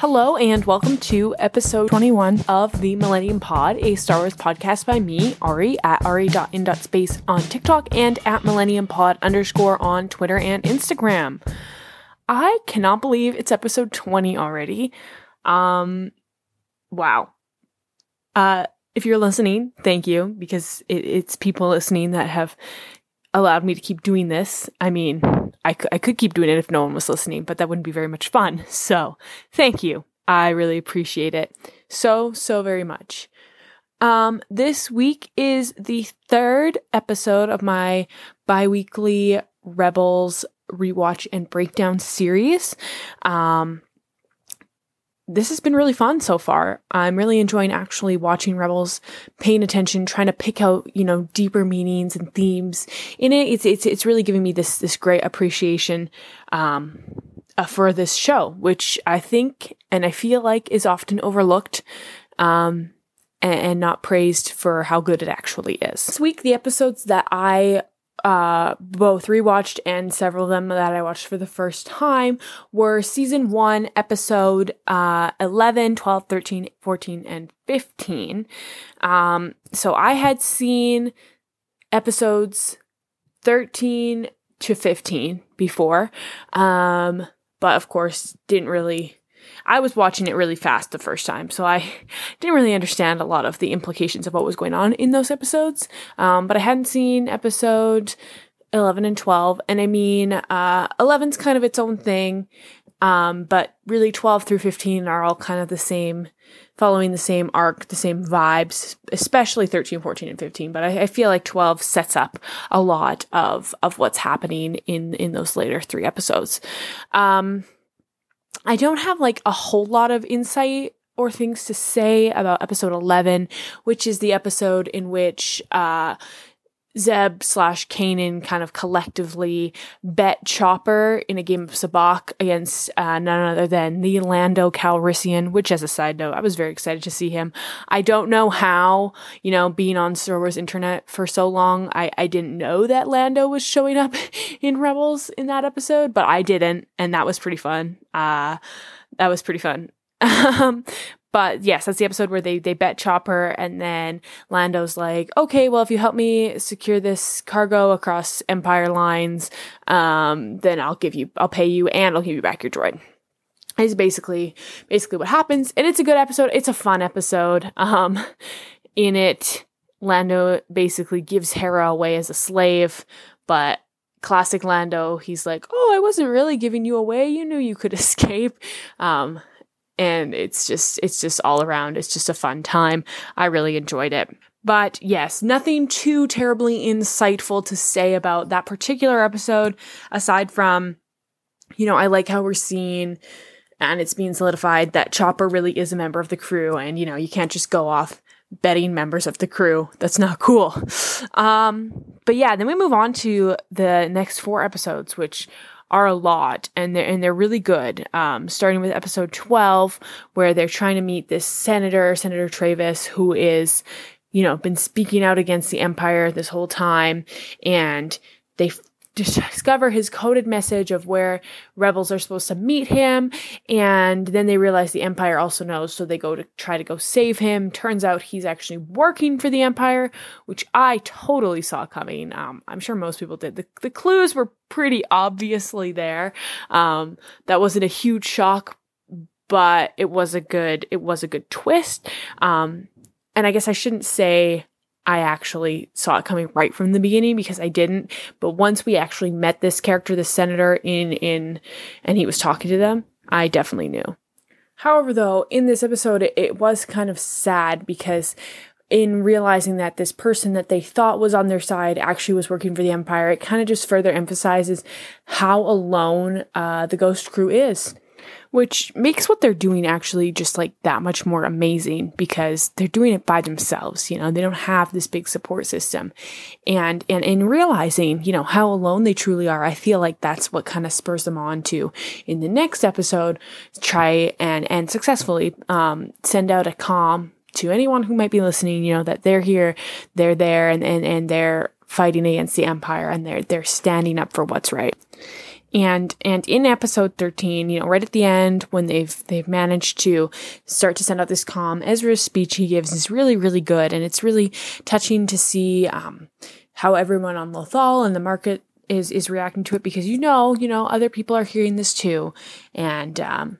Hello, and welcome to episode 21 of the Millennium Pod, a Star Wars podcast by me, Ari, at ari.in.space on TikTok and at Millennium Pod underscore on Twitter and Instagram. I cannot believe it's episode 20 already. Um, wow. Uh, if you're listening, thank you, because it, it's people listening that have allowed me to keep doing this. I mean, I, c- I could keep doing it if no one was listening, but that wouldn't be very much fun. So thank you. I really appreciate it so, so very much. Um, this week is the third episode of my bi weekly Rebels rewatch and breakdown series. Um, this has been really fun so far. I'm really enjoying actually watching Rebels, paying attention, trying to pick out, you know, deeper meanings and themes in it. It's it's it's really giving me this this great appreciation um, uh, for this show, which I think and I feel like is often overlooked. Um, and, and not praised for how good it actually is. This week, the episodes that I uh, both rewatched and several of them that I watched for the first time were season one, episode uh, 11, 12, 13, 14, and 15. Um, so I had seen episodes 13 to 15 before, um, but of course didn't really I was watching it really fast the first time, so I didn't really understand a lot of the implications of what was going on in those episodes. Um, but I hadn't seen episode 11 and 12, and I mean, uh, 11's kind of its own thing, um, but really 12 through 15 are all kind of the same, following the same arc, the same vibes, especially 13, 14, and 15. But I, I feel like 12 sets up a lot of, of what's happening in, in those later three episodes. Um, I don't have like a whole lot of insight or things to say about episode 11, which is the episode in which uh, Zeb slash Kanan kind of collectively bet Chopper in a game of Sabacc against uh, none other than the Lando Calrissian, which as a side note, I was very excited to see him. I don't know how, you know, being on Star Wars internet for so long, I, I didn't know that Lando was showing up in Rebels in that episode, but I didn't, and that was pretty fun. Uh, that was pretty fun. Um, but yes, that's the episode where they they bet Chopper, and then Lando's like, "Okay, well, if you help me secure this cargo across Empire lines, um, then I'll give you, I'll pay you, and I'll give you back your droid." Is basically basically what happens, and it's a good episode. It's a fun episode. Um, in it, Lando basically gives Hera away as a slave, but classic Lando, he's like, "Oh, I wasn't really giving you away. You knew you could escape." Um, and it's just it's just all around. It's just a fun time. I really enjoyed it. But yes nothing too terribly insightful to say about that particular episode aside from you know i like how we're seeing and it's being solidified that chopper really is a member of the crew and you know you can't just go off betting members of the crew. That's not cool. Um but yeah then we move on to the next four episodes which are a lot and they're and they're really good. Um, starting with episode 12, where they're trying to meet this senator, Senator Trayvis, who is, you know, been speaking out against the empire this whole time, and they discover his coded message of where rebels are supposed to meet him and then they realize the empire also knows so they go to try to go save him turns out he's actually working for the empire which i totally saw coming um, i'm sure most people did the, the clues were pretty obviously there um, that wasn't a huge shock but it was a good it was a good twist um, and i guess i shouldn't say I actually saw it coming right from the beginning because I didn't. But once we actually met this character, the senator, in in and he was talking to them, I definitely knew. However, though, in this episode, it, was kind of sad because in realizing that this person that they thought was on their side actually was working for the Empire, it kind of just further emphasizes how alone uh, the Ghost crew is which makes what they're doing actually just like that much more amazing because they're doing it by themselves. You know, they don't have this big support system. And, and in realizing, you know, how alone they truly are, I feel like that's what kind of spurs them on to in the next episode, try and, and successfully, um, send out a comm to anyone who might be listening, you know, that they're here, they're there, and, and, and they're fighting against the empire and they're, they're standing up for what's right. And and in episode 13, you know, right at the end when they've they've managed to start to send out this comm, Ezra's speech he gives is really really good and it's really touching to see um, how everyone on Lothal and the market is is reacting to it because you know, you know, other people are hearing this too. And um,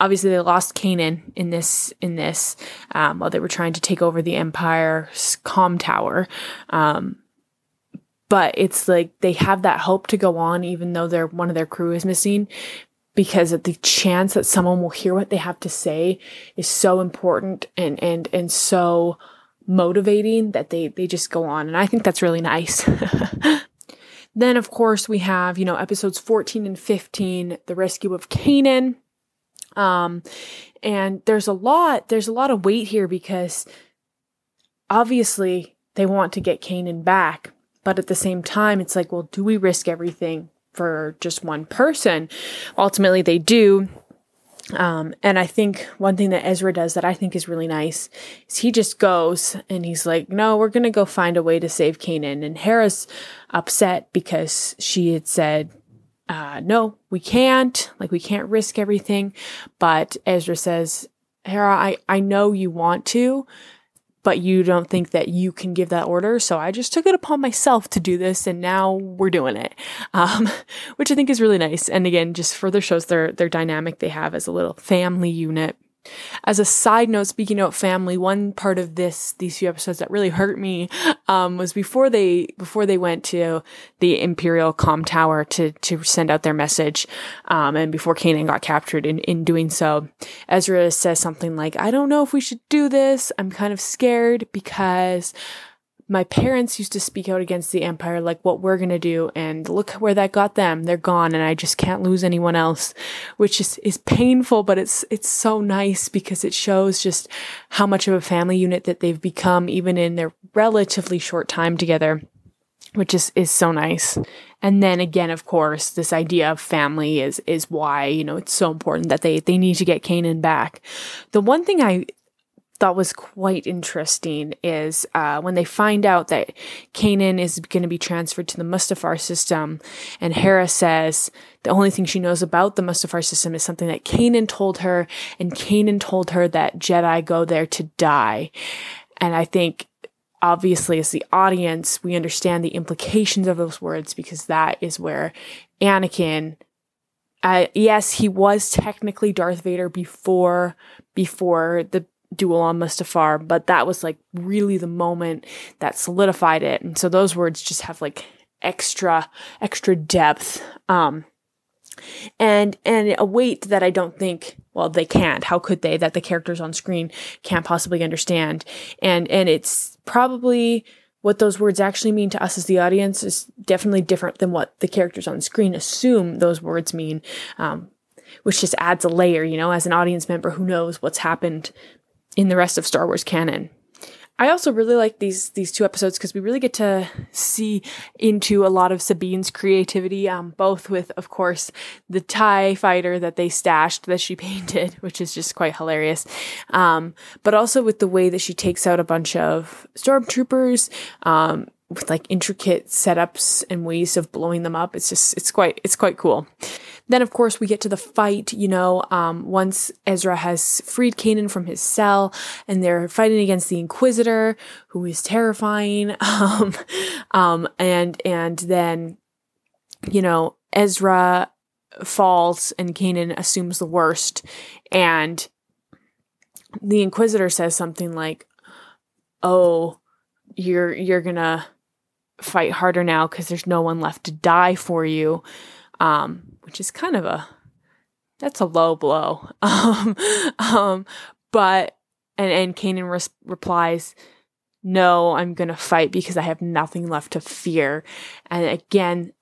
obviously they lost Kanan in this in this um, while they were trying to take over the Empire's com tower. Um, but it's like they have that hope to go on even though their one of their crew is missing because the chance that someone will hear what they have to say is so important and and and so motivating that they they just go on and I think that's really nice. then of course we have, you know, episodes 14 and 15, the rescue of Kanan. Um and there's a lot there's a lot of weight here because obviously they want to get Kanan back, but at the same time, it's like, well, do we risk everything for just one person? Ultimately, they do. Um, and I think one thing that Ezra does that I think is really nice is he just goes and he's like, no, we're going to go find a way to save Kanan. And Hera's upset because she had said, uh, no, we can't, like, we can't risk everything. But Ezra says, Hera, I, I know you want to, but you don't think that you can give that order. So I just took it upon myself to do this, and now we're doing it, um, which I think is really nice. And again, just further shows their their dynamic they have as a little family unit. As a side note, speaking of family, one part of this these few episodes that really hurt me um, was before they before they went to the Imperial Com Tower to to send out their message, um, and before Kanan got captured. In in doing so, Ezra says something like, "I don't know if we should do this. I'm kind of scared because." My parents used to speak out against the empire like what we're going to do and look where that got them. They're gone and i just can't lose anyone else which is, is painful but it's it's so nice because it shows just how much of a family unit that they've become even in their relatively short time together which is is so nice. And then again of course this idea of family is is why you know it's so important that they they need to get Kanan back. The one thing i thought was quite interesting is uh, when they find out that Kanan is going to be transferred to the Mustafar system, and Hera says the only thing she knows about the Mustafar system is something that Kanan told her, and Kanan told her that Jedi go there to die. And I think obviously as the audience, we understand the implications of those words because that is where Anakin uh, yes, he was technically Darth Vader before before the duel on Mustafar, but that was like really the moment that solidified it. And so those words just have like extra, extra depth. Um, and, and a weight that I don't think, well, they can't. How could they? That the characters on screen can't possibly understand. And, and it's probably, what those words actually mean to us as the audience is definitely different than what the characters on screen assume those words mean, um, which just adds a layer, you know, as an audience member who knows what's happened in the rest of Star Wars canon. I also really like these these two episodes because we really get to see into a lot of Sabine's creativity, um, both with, of course, the Tie fighter that they stashed that she painted, which is just quite hilarious, um, but also with the way that she takes out a bunch of stormtroopers, um, with like intricate setups and ways of blowing them up. It's just it's quite it's quite cool. Then, of course, we get to the fight, you know, um, once Ezra has freed Kanan from his cell and they're fighting against the Inquisitor, who is terrifying. Um, um, and, and then, you know, Ezra falls and Kanan assumes the worst. And the Inquisitor says something like, Oh, you're, you're gonna fight harder now because there's no one left to die for you. Um, which is kind of a that's a low blow. Um, um, but and and Kanan res- replies, "No, I'm gonna fight because I have nothing left to fear." And again,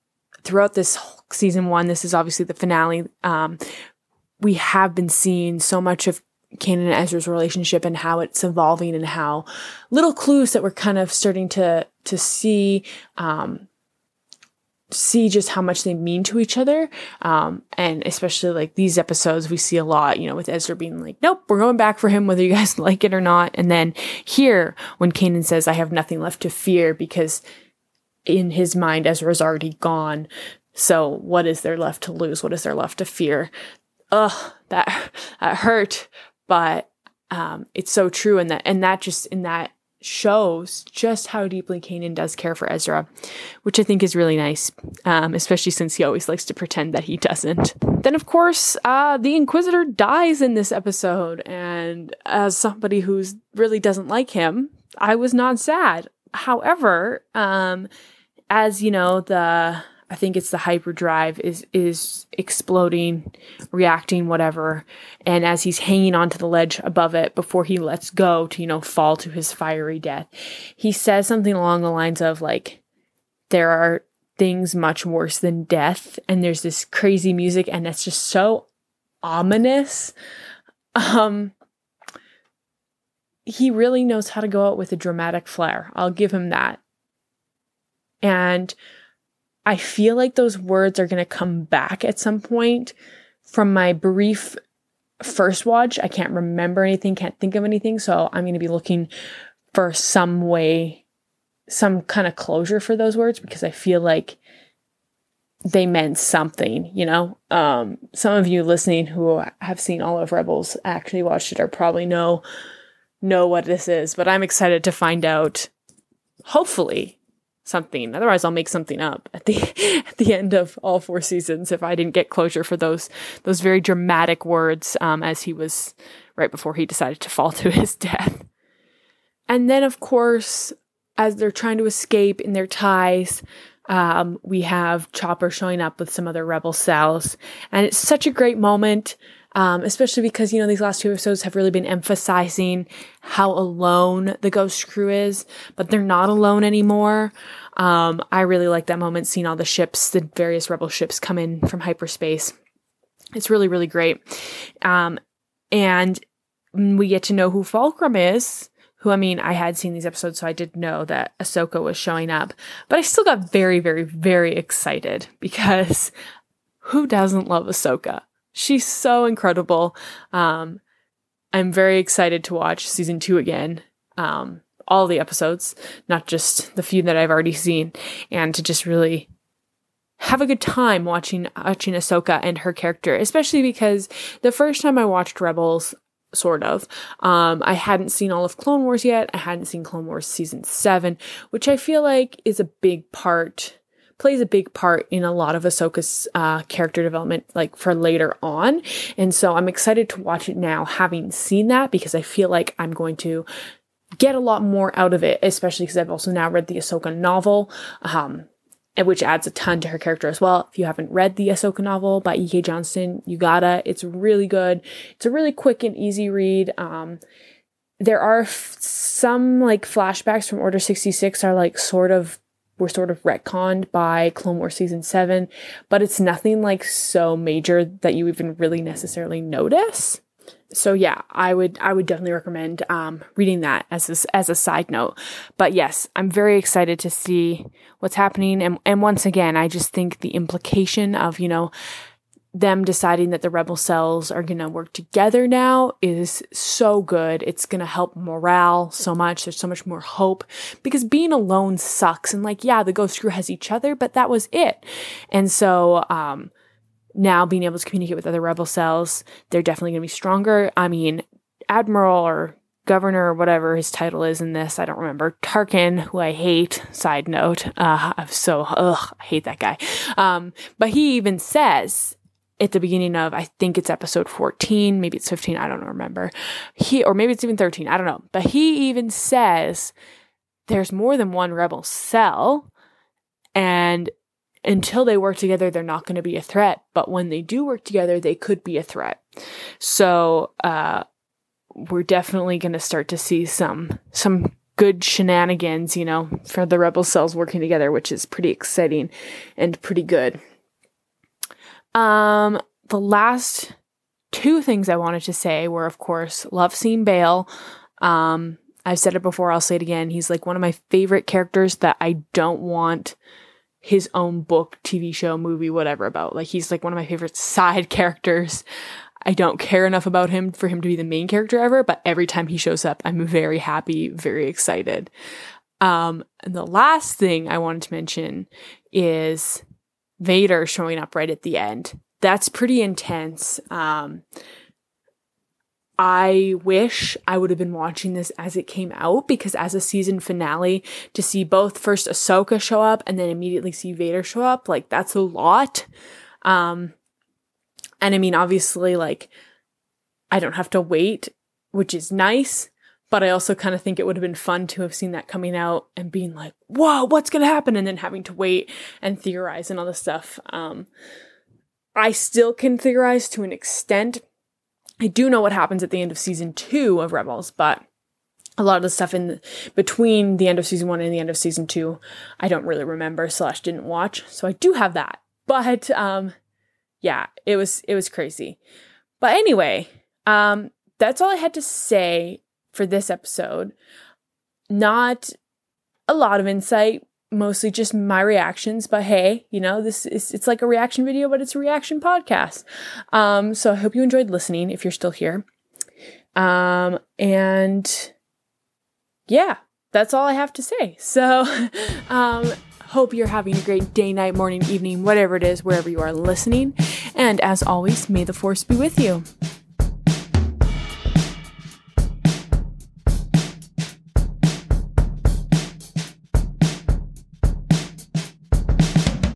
throughout this season one, this is obviously the finale. Um, we have been seeing so much of Kanan and Ezra's relationship and how it's evolving and how little clues that we're kind of starting to to see um, see just how much they mean to each other. Um, and especially like these episodes, we see a lot, you know, with Ezra being like, nope, we're going back for him, whether you guys like it or not. And then here, when Kanan says, I have nothing left to fear because in his mind, Ezra's already gone. So what is there left to lose? What is there left to fear? Ugh, that that hurt, but um, it's so true, and that and that just in that shows just how deeply Kanan does care for Ezra, which I think is really nice, um, especially since he always likes to pretend that he doesn't. Then, of course, uh, the Inquisitor dies in this episode, and as somebody who really doesn't like him, I was not sad. However, um, as you know, the I think it's the hyperdrive is is exploding, reacting, whatever. And as he's hanging onto the ledge above it before he lets go to, you know, fall to his fiery death, he says something along the lines of like, there are things much worse than death, and there's this crazy music, and it's just so ominous. Um he really knows how to go out with a dramatic flair. I'll give him that. And I feel like those words are going to come back at some point from my brief first watch. I can't remember anything, can't think of anything. So I'm going to be looking for some way, some kind of closure for those words because I feel like they meant something, you know? Um, some of you listening who have seen all of Rebels actually watched it or probably know know what this is, but I'm excited to find out hopefully something. Otherwise, I'll make something up at the at the end of all four seasons if I didn't get closure for those those very dramatic words um, as he was right before he decided to fall to his death. And then, of course, as they're trying to escape in their ties, um, we have Chopper showing up with some other rebel cells, and it's such a great moment um, especially because, you know, these last two episodes have really been emphasizing how alone the ghost crew is, but they're not alone anymore. Um, I really like that moment seeing all the ships, the various rebel ships come in from hyperspace. It's really, really great. Um, and we get to know who Fulcrum is, who I mean, I had seen these episodes, so I did know that Ahsoka was showing up, but I still got very, very, very excited because who doesn't love Ahsoka? She's so incredible. Um, I'm very excited to watch season two again. Um, all the episodes, not just the few that I've already seen, and to just really have a good time watching watching Ahsoka and her character, especially because the first time I watched Rebels, sort of, um, I hadn't seen all of Clone Wars yet. I hadn't seen Clone Wars season seven, which I feel like is a big part plays a big part in a lot of Ahsoka's uh, character development, like for later on. And so I'm excited to watch it now, having seen that, because I feel like I'm going to get a lot more out of it, especially because I've also now read the Ahsoka novel. Um, which adds a ton to her character as well. If you haven't read the Ahsoka novel by E.K. Johnston, you gotta. It's really good. It's a really quick and easy read. Um, there are f- some like flashbacks from Order 66 are like sort of were sort of retconned by Clone Wars season seven, but it's nothing like so major that you even really necessarily notice. So yeah, I would I would definitely recommend um, reading that as a, as a side note. But yes, I'm very excited to see what's happening, and and once again, I just think the implication of you know them deciding that the rebel cells are going to work together now is so good. It's going to help morale so much. There's so much more hope because being alone sucks. And like, yeah, the ghost crew has each other, but that was it. And so, um, now being able to communicate with other rebel cells, they're definitely going to be stronger. I mean, Admiral or governor or whatever his title is in this. I don't remember. Tarkin, who I hate. Side note. Uh, I'm so, ugh, I hate that guy. Um, but he even says at the beginning of I think it's episode 14, maybe it's 15, I don't remember. He or maybe it's even 13, I don't know. But he even says there's more than one rebel cell and until they work together they're not going to be a threat, but when they do work together they could be a threat. So, uh we're definitely going to start to see some some good shenanigans, you know, for the rebel cells working together, which is pretty exciting and pretty good. Um, the last two things I wanted to say were, of course, love scene Bail. Um, I've said it before, I'll say it again. He's like one of my favorite characters that I don't want his own book, TV show, movie, whatever about. Like he's like one of my favorite side characters. I don't care enough about him for him to be the main character ever, but every time he shows up, I'm very happy, very excited. Um, and the last thing I wanted to mention is Vader showing up right at the end. That's pretty intense. Um, I wish I would have been watching this as it came out because as a season finale, to see both first Ahsoka show up and then immediately see Vader show up, like that's a lot. Um, and I mean, obviously, like I don't have to wait, which is nice. But I also kind of think it would have been fun to have seen that coming out and being like, whoa, what's going to happen? And then having to wait and theorize and all this stuff. Um, I still can theorize to an extent I do know what happens at the end of season two of Rebels, but a lot of the stuff in between the end of season one and the end of season two, I don't really remember slash didn't watch. So I do have that. But um, yeah, it was it was crazy. But anyway, um, that's all I had to say for this episode. Not a lot of insight, mostly just my reactions but hey you know this is it's like a reaction video but it's a reaction podcast. Um so i hope you enjoyed listening if you're still here. Um and yeah that's all i have to say. So um hope you're having a great day night morning evening whatever it is wherever you are listening. And as always may the force be with you